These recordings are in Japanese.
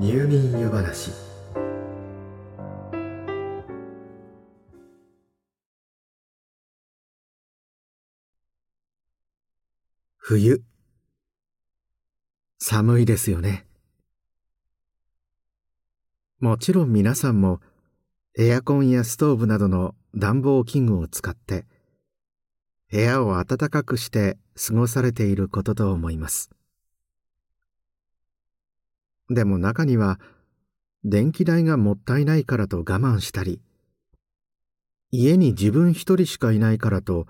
入眠湯話。冬。寒いですよね。もちろん皆さんもエアコンやストーブなどの暖房器具を使って部屋を暖かくして過ごされていることと思います。でも中には電気代がもったいないからと我慢したり家に自分一人しかいないからと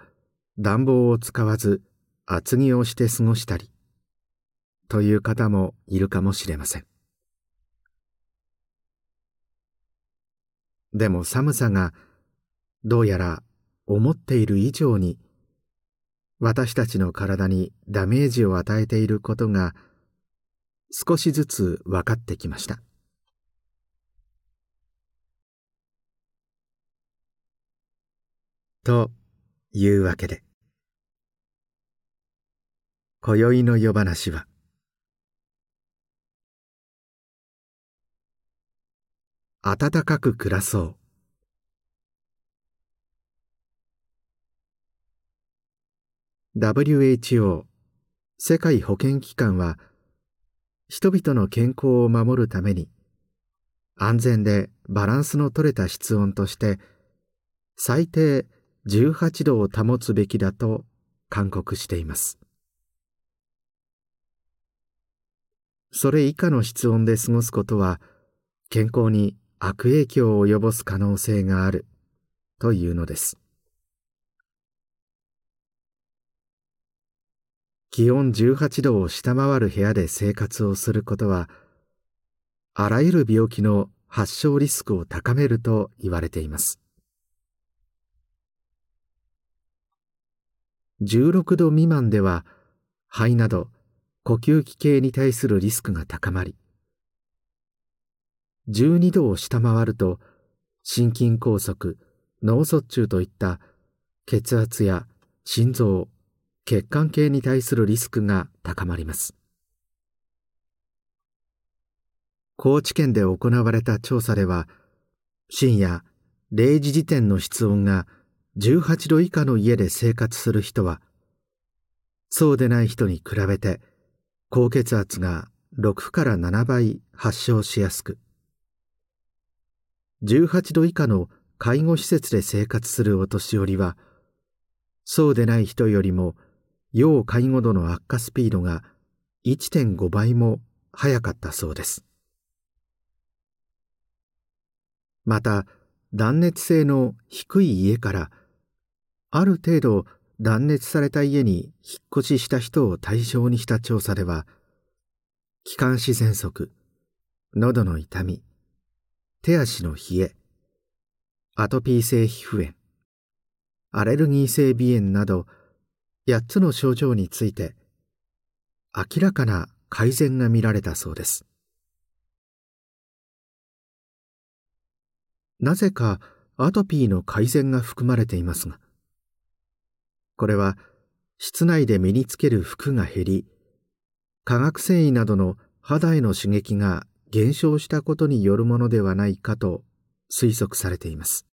暖房を使わず厚着をして過ごしたりという方もいるかもしれません。でも寒さがどうやら思っている以上に私たちの体にダメージを与えていることが少しずつ分かってきました。というわけで今宵の夜話は暖かく暮らそう。WHO 世界保健機関は人々の健康を守るために安全でバランスの取れた室温として最低18度を保つべきだと勧告しています。それ以下の室温で過ごすことは健康に悪影響を及ぼす可能性があるというのです。気温18度を下回る部屋で生活をすることはあらゆる病気の発症リスクを高めると言われています。16度未満では肺など呼吸器系に対するリスクが高まり12度を下回ると心筋梗塞脳卒中といった血圧や心臓血管系に対するリスクが高まります。高知県で行われた調査では深夜0時時点の室温が18度以下の家で生活する人はそうでない人に比べて高血圧が6から7倍発症しやすく18度以下の介護施設で生活するお年寄りはそうでない人よりも要介護度の悪化スピードが1.5倍も速かったそうです。また断熱性の低い家からある程度断熱された家に引っ越しした人を対象にした調査では気管支喘息喉の痛み手足の冷えアトピー性皮膚炎アレルギー性鼻炎など8つの症状について明らかな改善が見られたそうです。なぜかアトピーの改善が含まれていますがこれは室内で身につける服が減り化学繊維などの肌への刺激が減少したことによるものではないかと推測されています。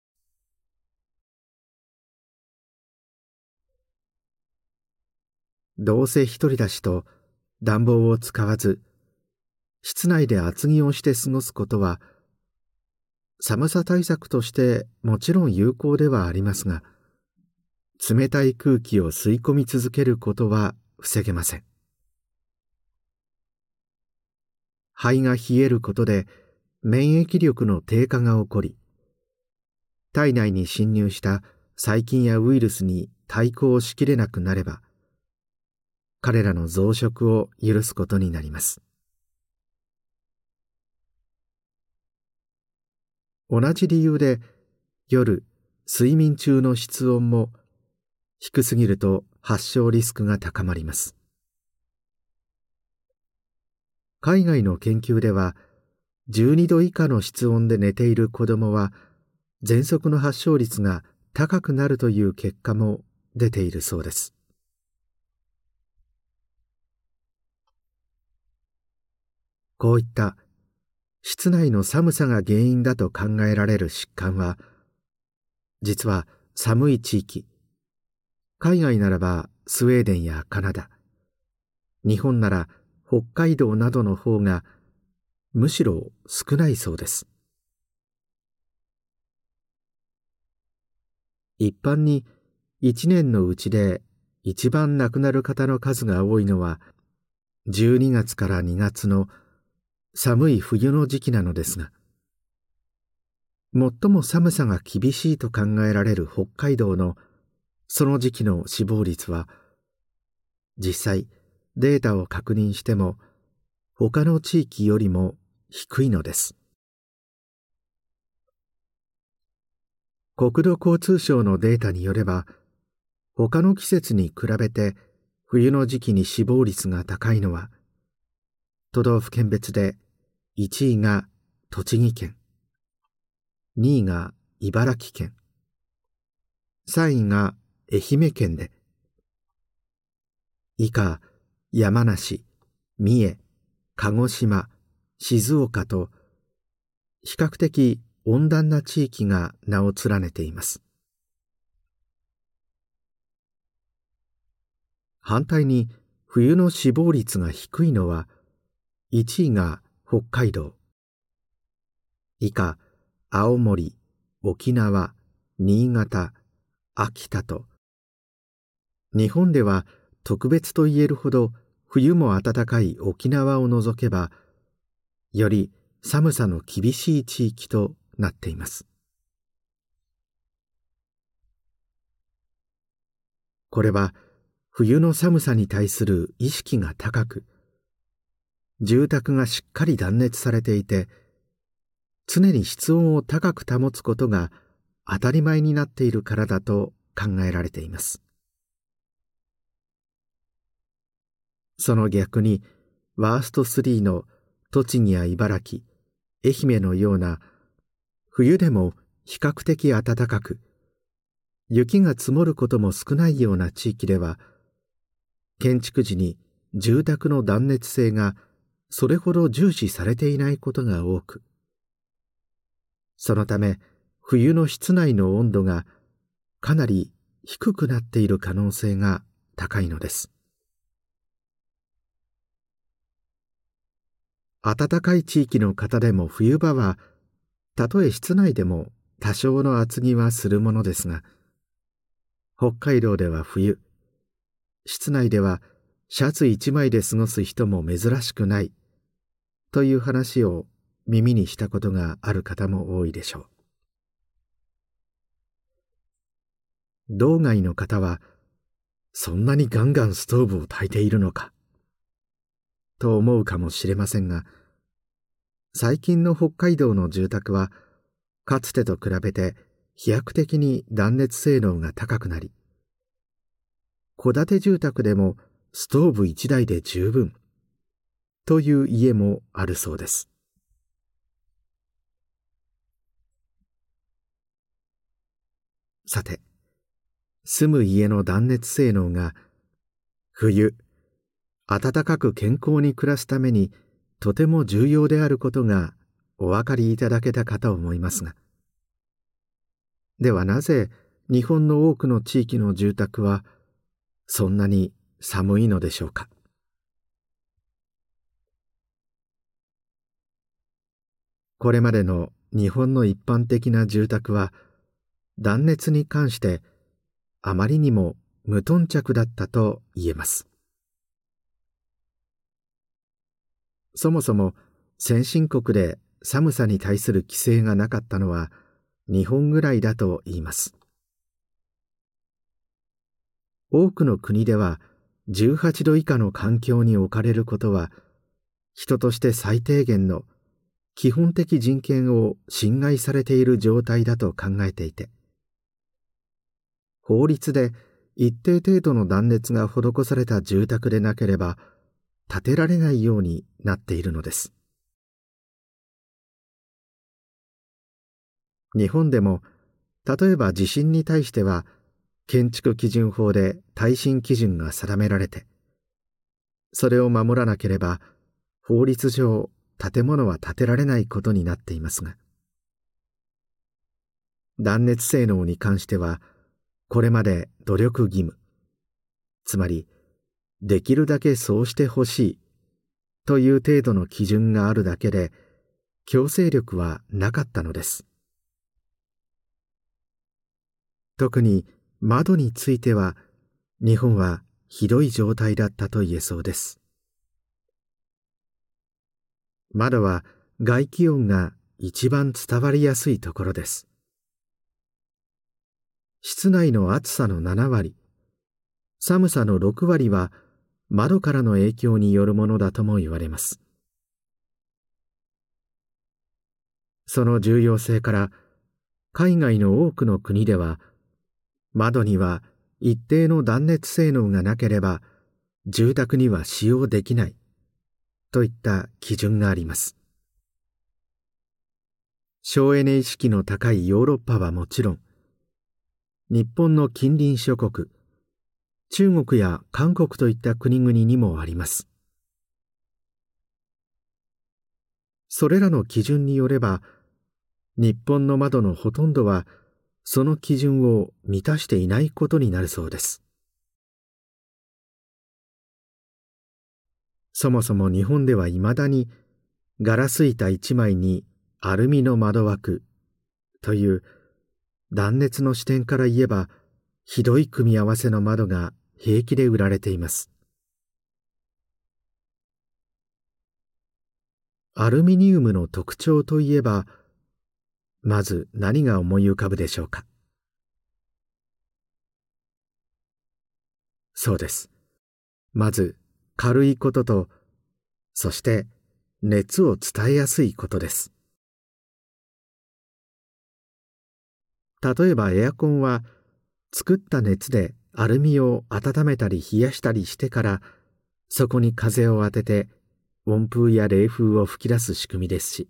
どうせ一人だしと暖房を使わず室内で厚着をして過ごすことは寒さ対策としてもちろん有効ではありますが冷たい空気を吸い込み続けることは防げません。肺が冷えることで免疫力の低下が起こり体内に侵入した細菌やウイルスに対抗しきれなくなれば彼らの増殖を許すことになります。同じ理由で夜睡眠中の室温も低すぎると発症リスクが高まります。海外の研究では12度以下の室温で寝ている子供は喘息の発症率が高くなるという結果も出ているそうです。こういった室内の寒さが原因だと考えられる疾患は実は寒い地域海外ならばスウェーデンやカナダ日本なら北海道などの方がむしろ少ないそうです。一般に一年のうちで一番亡くなる方の数が多いのは12月から2月の寒い冬の時期なのですが最も寒さが厳しいと考えられる北海道のその時期の死亡率は実際データを確認しても他の地域よりも低いのです。国土交通省のデータによれば他の季節に比べて冬の時期に死亡率が高いのは都道府県別で1位が栃木県。2位が茨城県。3位が愛媛県で。以下山梨三重鹿児島静岡と比較的温暖な地域が名を連ねています。反対に冬の死亡率が低いのは1位が北海道。以下青森沖縄新潟秋田と。日本では特別と言えるほど冬も暖かい沖縄を除けばより寒さの厳しい地域となっています。これは冬の寒さに対する意識が高く住宅がしっかり断熱されていて常に室温を高く保つことが当たり前になっているからだと考えられています。その逆にワースト3の栃木や茨城愛媛のような冬でも比較的暖かく雪が積もることも少ないような地域では建築時に住宅の断熱性がそれほど重視されていないことが多くそのため冬の室内の温度がかなり低くなっている可能性が高いのです。暖かい地域の方でも冬場はたとえ室内でも多少の厚着はするものですが北海道では冬室内ではシャツ一枚で過ごす人も珍しくない。という話を耳にしたことがある方も多いでしょう。道外の方はそんなにガンガンストーブを焚いているのか？と思うかもしれませんが最近の北海道の住宅はかつてと比べて飛躍的に断熱性能が高くなり戸建て住宅でもストーブ1台で十分。という家もあるそうです。さて住む家の断熱性能が冬暖かく健康に暮らすためにとても重要であることがお分かりいただけたかと思いますが。ではなぜ日本の多くの地域の住宅はそんなに寒いのでしょうか？これまでの日本の一般的な住宅は断熱に関してあまりにも無頓着だったと言えます。そもそも先進国で寒さに対する規制がなかったのは日本ぐらいだと言います。多くの国では18度以下の環境に置かれることは人として最低限の基本的人権を侵害されている状態だと考えていて法律で一定程度の断熱が施された住宅でなければ建てられないようになっているのです。日本でも例えば地震に対しては建築基準法で耐震基準が定められてそれを守らなければ法律上建物は建てられないことになっていますが断熱性能に関してはこれまで努力義務つまりできるだけそうしてほしいという程度の基準があるだけで強制力はなかったのです。特に窓については日本はひどい状態だったと言えそうです。窓は外気温が一番伝わりやすいところです。室内の暑さの7割寒さの6割は窓からの影響によるものだとも言われます。その重要性から海外の多くの国では窓には一定の断熱性能がなければ住宅には使用できないといった基準があります。省エネ意識の高いヨーロッパはもちろん日本の近隣諸国中国や韓国といった国々にもあります。それらの基準によれば日本の窓のほとんどはその基準を満たしていないことになるそうです。そもそも日本ではいまだにガラス板一枚にアルミの窓枠という断熱の視点から言えばひどい組み合わせの窓が平気で売られています。アルミニウムの特徴といえばまず何が思い浮かぶでしょうか？そうです。まず軽いこととそして熱を伝えやすいことです。例えばエアコンは作った熱でアルミを温めたり冷やしたりしてからそこに風を当てて温風や冷風を吹き出す仕組みですし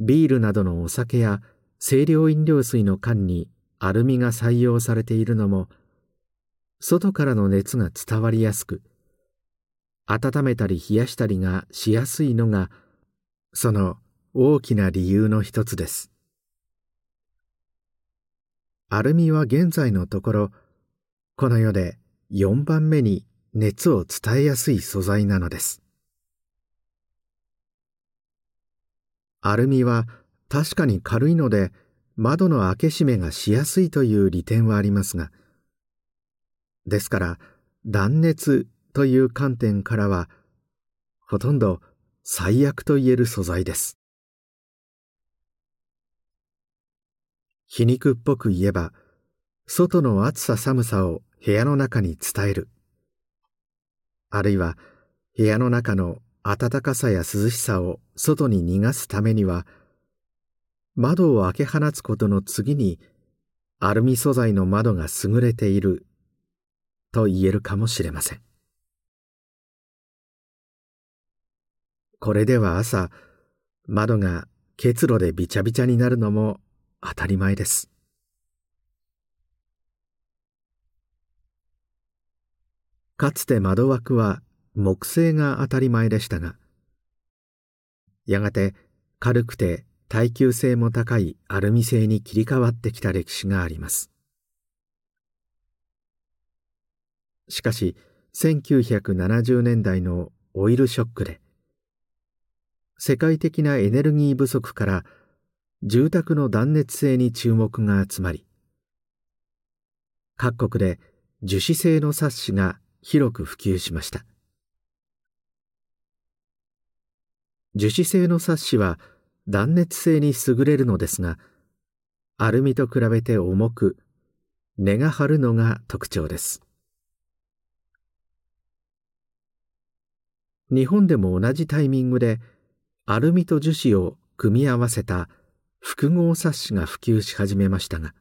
ビールなどのお酒や清涼飲料水の缶にアルミが採用されているのも外からの熱が伝わりやすく温めたり冷やしたりがしやすいのがその大きな理由の一つです。アルミは現在のところこの世で4番目に熱を伝えやすい素材なのです。アルミは確かに軽いので窓の開け閉めがしやすいという利点はありますが。ですから断熱という観点からはほとんど最悪と言える素材です。皮肉っぽく言えば外の暑さ寒さを部屋の中に伝える。あるいは部屋の中の暖かさや涼しさを外に逃がすためには窓を開け放つことの次にアルミ素材の窓が優れていると言えるかもしれません。これでは朝窓が結露でびちゃびちゃになるのも当たり前です。かつて窓枠は木製が当たり前でしたがやがて軽くて耐久性も高いアルミ製に切り替わってきた歴史があります。しかし1970年代のオイルショックで世界的なエネルギー不足から住宅の断熱性に注目が集まり各国で樹脂製のサッシが広く普及しました。樹脂製のサッシは断熱性に優れるのですがアルミと比べて重く根が張るのが特徴です。日本でも同じタイミングでアルミと樹脂を組み合わせた複合サッシが普及し始めましたが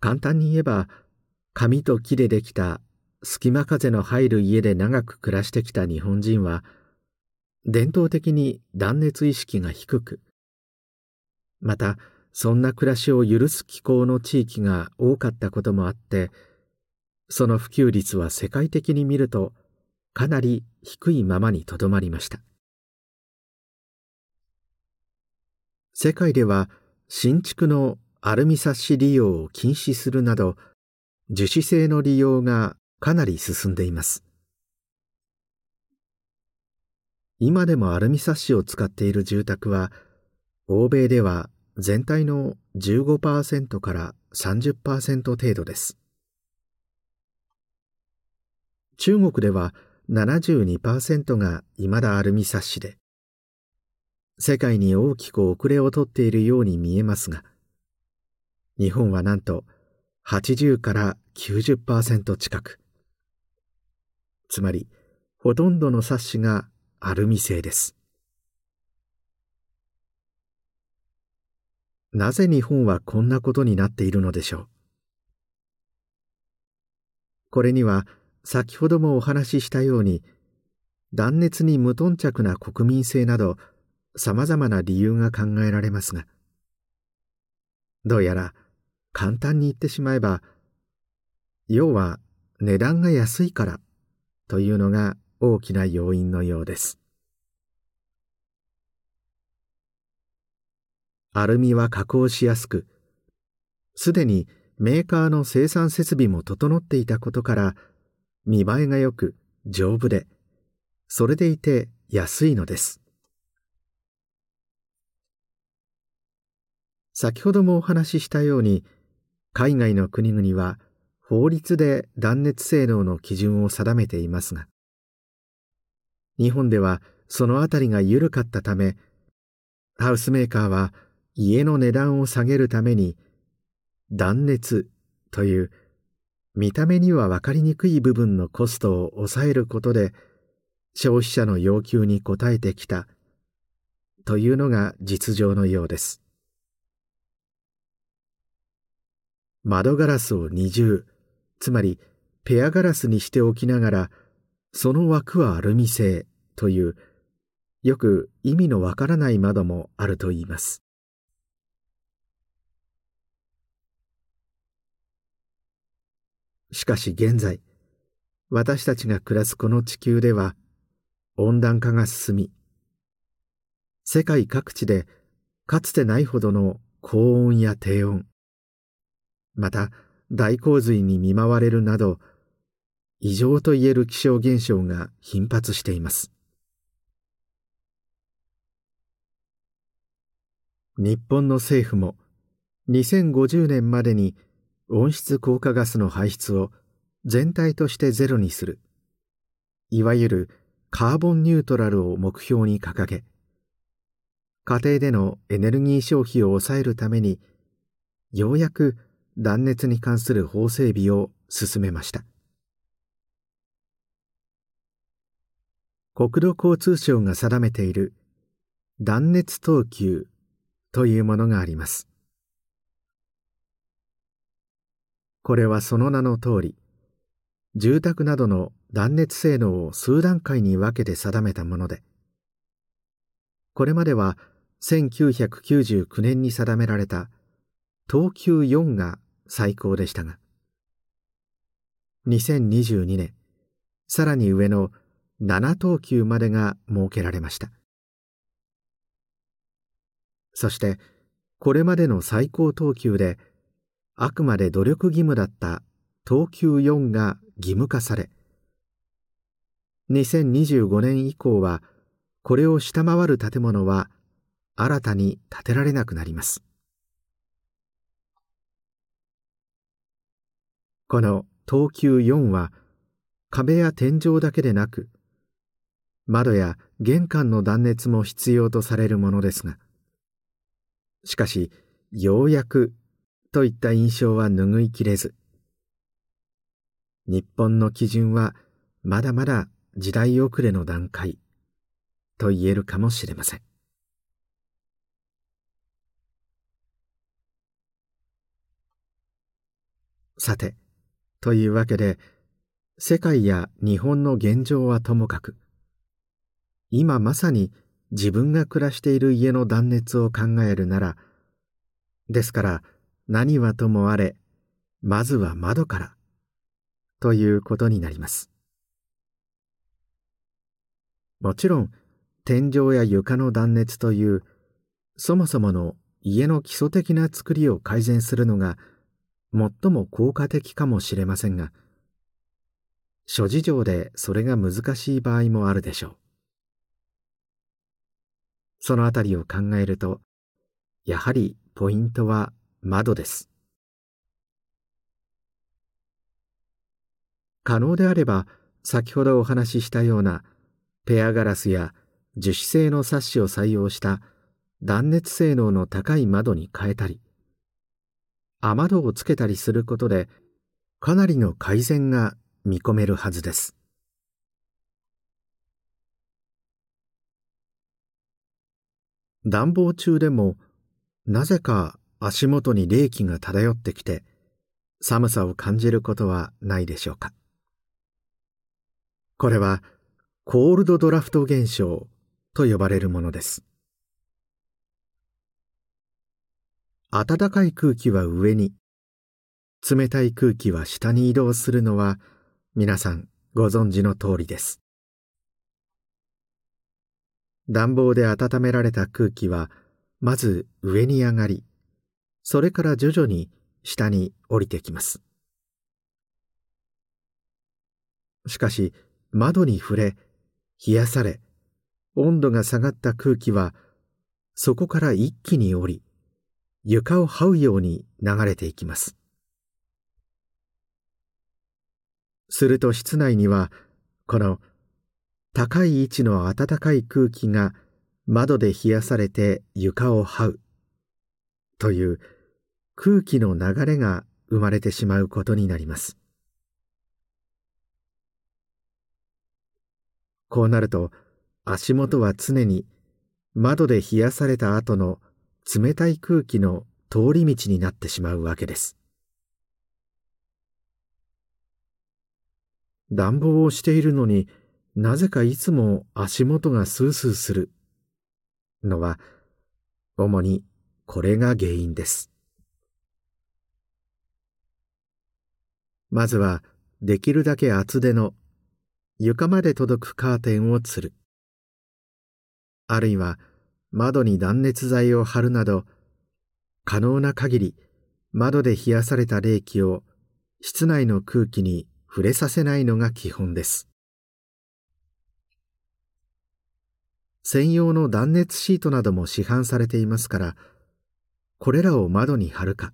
簡単に言えば紙と木でできた隙間風の入る家で長く暮らしてきた日本人は伝統的に断熱意識が低くまたそんな暮らしを許す気候の地域が多かったこともあってその普及率は世界的に見るとかなり低いままにとどまりました。世界では新築のアルミサッシ利用を禁止するなど樹脂製の利用がかなり進んでいます。今でもアルミサッシを使っている住宅は欧米では全体の15%から30%程度です。中国では72%が未だアルミサッシで世界に大きく遅れをとっているように見えますが日本はなんと80から90%近く。つまりほとんどの冊子がアルミ製です。なぜ日本はこんなことになっているのでしょう？これには先ほどもお話ししたように断熱に無頓着な国民性などさまざまな理由が考えられますがどうやら簡単に言ってしまえば要は値段が安いからというのが大きな要因のようです。アルミは加工しやすくすでにメーカーの生産設備も整っていたことから見栄えがよく丈夫でそれでいて安いのです。先ほどもお話ししたように海外の国々は法律で断熱性能の基準を定めていますが日本ではそのあたりが緩かったためハウスメーカーは家の値段を下げるために断熱という見た目には分かりにくい部分のコストを抑えることで消費者の要求に応えてきたというのが実情のようです。窓ガラスを二重つまりペアガラスにしておきながらその枠はアルミ製。というよく意味のわからない窓もあるといいます。しかし現在私たちが暮らすこの地球では温暖化が進み世界各地でかつてないほどの高温や低温また大洪水に見舞われるなど異常といえる気象現象が頻発しています。日本の政府も2050年までに温室効果ガスの排出を全体としてゼロにする。いわゆるカーボンニュートラルを目標に掲げ家庭でのエネルギー消費を抑えるためにようやく断熱に関する法整備を進めました。国土交通省が定めている断熱等級というものがあります。これはその名の通り住宅などの断熱性能を数段階に分けて定めたものでこれまでは1999年に定められた等級4が最高でしたが2022年さらに上の7等級までが設けられました。そしてこれまでの最高等級であくまで努力義務だった等級4が義務化され2025年以降はこれを下回る建物は新たに建てられなくなります。この等級4は壁や天井だけでなく窓や玄関の断熱も必要とされるものですがしかしようやくといった印象は拭いきれず。日本の基準はまだまだ時代遅れの段階と言えるかもしれません。さてというわけで世界や日本の現状はともかく今まさに自分が暮らしている家の断熱を考えるならですから何はともあれまずは窓からということになります。もちろん天井や床の断熱というそもそもの家の基礎的な作りを改善するのが最も効果的かもしれませんが諸事情でそれが難しい場合もあるでしょう。そのあたりを考えるとやはりポイントは窓です。可能であれば先ほどお話ししたようなペアガラスや樹脂製のサッシを採用した断熱性能の高い窓に変えたり雨戸をつけたりすることでかなりの改善が見込めるはずです。暖房中でもなぜか足元に冷気が漂ってきて寒さを感じることはないでしょうか。これはコールドドラフト現象と呼ばれるものです。暖かい空気は上に冷たい空気は下に移動するのは皆さんご存知の通りです。暖房で温められた空気はまず上に上がりそれから徐々に下に降りてきます。しかし窓に触れ冷やされ温度が下がった空気はそこから一気に降り床を這うように流れていきます。すると室内にはこの高い位置の暖かい空気が窓で冷やされて床を這う。という空気の流れが生まれてしまうことになります。こうなると足元は常に窓で冷やされた後の冷たい空気の通り道になってしまうわけです。暖房をしているのになぜかいつも足元がスースーする。のは主にこれが原因です。まずはできるだけ厚手の床まで届くカーテンをつる。あるいは窓に断熱材を貼るなど可能な限り窓で冷やされた冷気を室内の空気に触れさせないのが基本です。専用の断熱シートなども市販されていますからこれらを窓に貼るか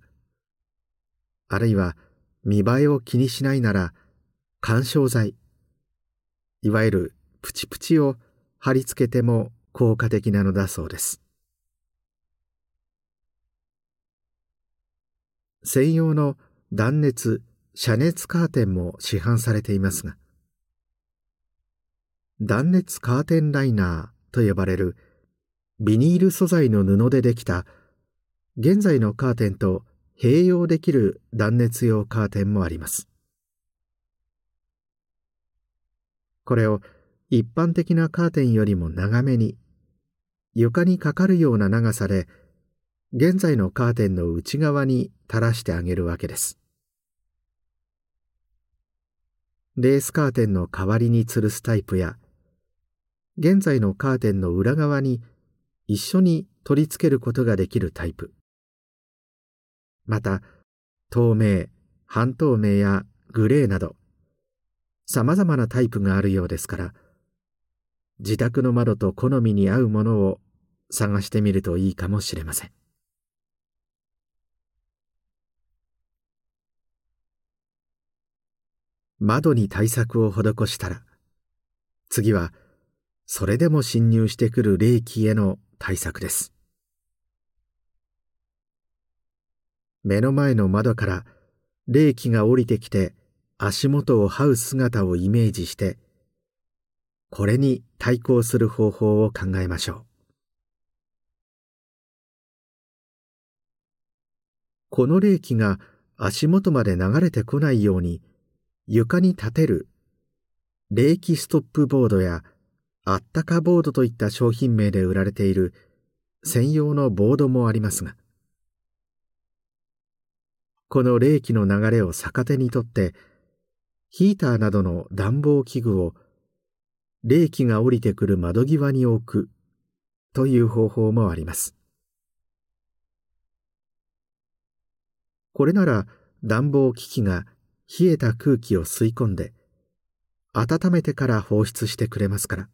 あるいは見栄えを気にしないなら干渉剤いわゆるプチプチを貼り付けても効果的なのだそうです。専用の断熱遮熱カーテンも市販されていますが断熱カーテンライナーと呼ばれるビニール素材の布でできた現在のカーテンと併用できる断熱用カーテンもあります。これを一般的なカーテンよりも長めに床にかかるような長さで現在のカーテンの内側に垂らしてあげるわけです。レースカーテンの代わりに吊るすタイプや現在のカーテンの裏側に一緒に取り付けることができるタイプ。また透明半透明やグレーなどさまざまなタイプがあるようですから自宅の窓と好みに合うものを探してみるといいかもしれません。窓に対策を施したら次はそれでも侵入してくる冷気への対策です。目の前の窓から冷気が降りてきて足元を這う姿をイメージしてこれに対抗する方法を考えましょう。この冷気が足元まで流れてこないように床に立てる冷気ストップボードやあったかボードといった商品名で売られている専用のボードもありますがこの冷気の流れを逆手にとってヒーターなどの暖房器具を冷気が降りてくる窓際に置くという方法もあります。これなら暖房機器が冷えた空気を吸い込んで温めてから放出してくれますから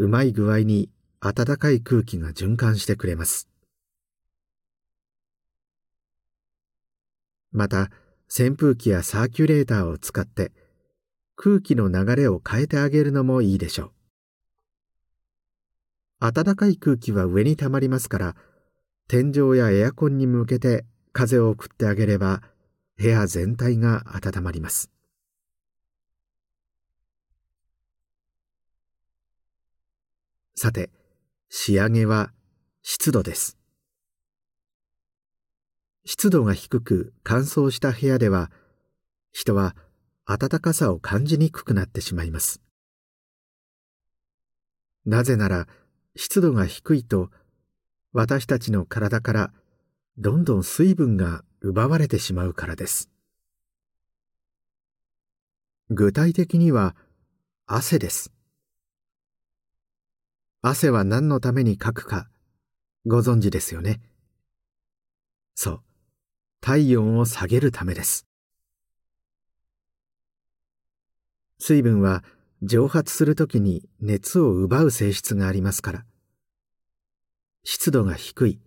うまい具合に暖かい空気が循環してくれます。また扇風機やサーキュレーターを使って空気の流れを変えてあげるのもいいでしょう。暖かい空気は上に溜まりますから天井やエアコンに向けて風を送ってあげれば部屋全体が温まります。さて、仕上げは湿度です。湿度が低く乾燥した部屋では、人は暖かさを感じにくくなってしまいます。なぜなら、湿度が低いと、私たちの体からどんどん水分が奪われてしまうからです。具体的には、汗です。汗は何のためにかくか、ご存知ですよね。そう。体温を下げるためです。水分は蒸発するときに熱を奪う性質がありますから。湿度が低い、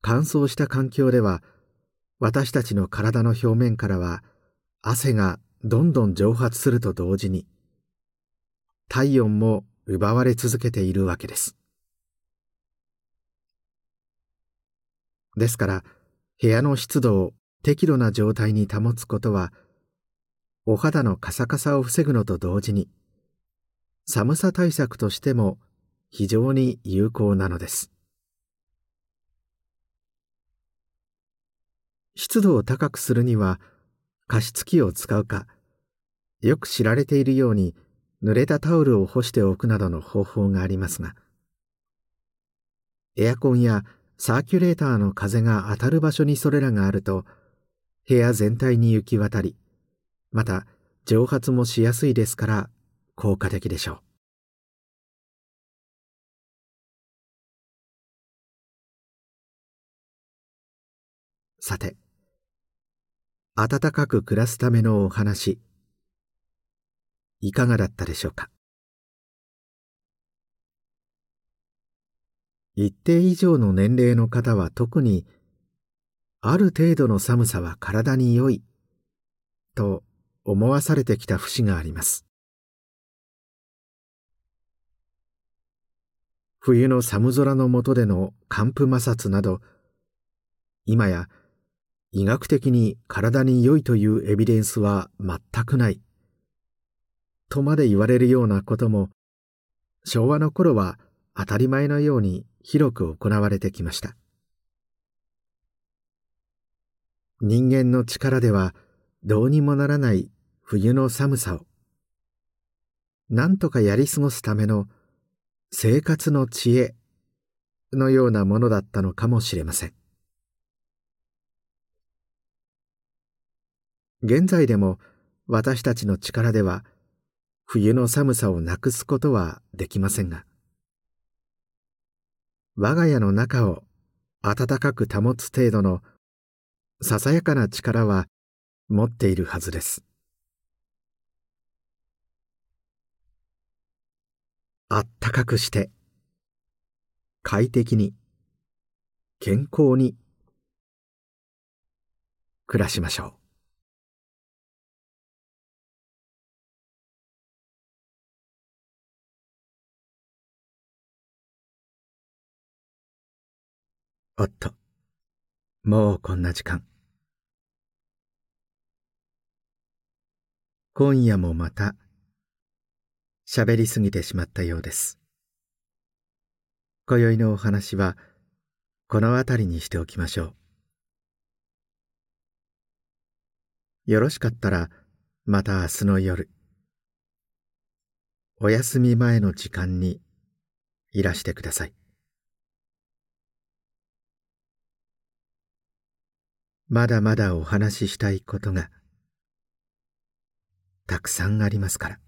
乾燥した環境では、私たちの体の表面からは汗がどんどん蒸発すると同時に、体温も奪われ続けているわけです。ですから、部屋の湿度を適度な状態に保つことは、お肌のカサカサを防ぐのと同時に、寒さ対策としても非常に有効なのです。湿度を高くするには加湿器を使うか、よく知られているように濡れたタオルを干しておくなどの方法がありますが、エアコンやサーキュレーターの風が当たる場所にそれらがあると、部屋全体に行き渡り、また蒸発もしやすいですから効果的でしょう。さて、暖かく暮らすためのお話、いかがだったでしょうか？一定以上の年齢の方は特にある程度の寒さは体に良いと思わされてきた節があります。冬の寒空の下での寒風摩擦など今や医学的に体に良いというエビデンスは全くない。とまで言われるようなことも、昭和の頃は当たり前のように広く行われてきました。人間の力ではどうにもならない冬の寒さを、なんとかやり過ごすための生活の知恵のようなものだったのかもしれません。現在でも私たちの力では冬の寒さをなくすことはできませんが、我が家の中を暖かく保つ程度のささやかな力は持っているはずです。あったかくして、快適に、健康に、暮らしましょう。おっと、もうこんな時間。今夜もまた、喋りすぎてしまったようです。今宵のお話は、この辺りにしておきましょう。よろしかったら、また明日の夜、お休み前の時間にいらしてください。まだまだお話ししたいことがたくさんありますから。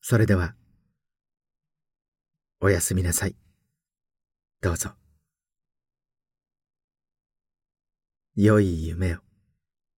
それではおやすみなさい。どうぞ。良い夢を。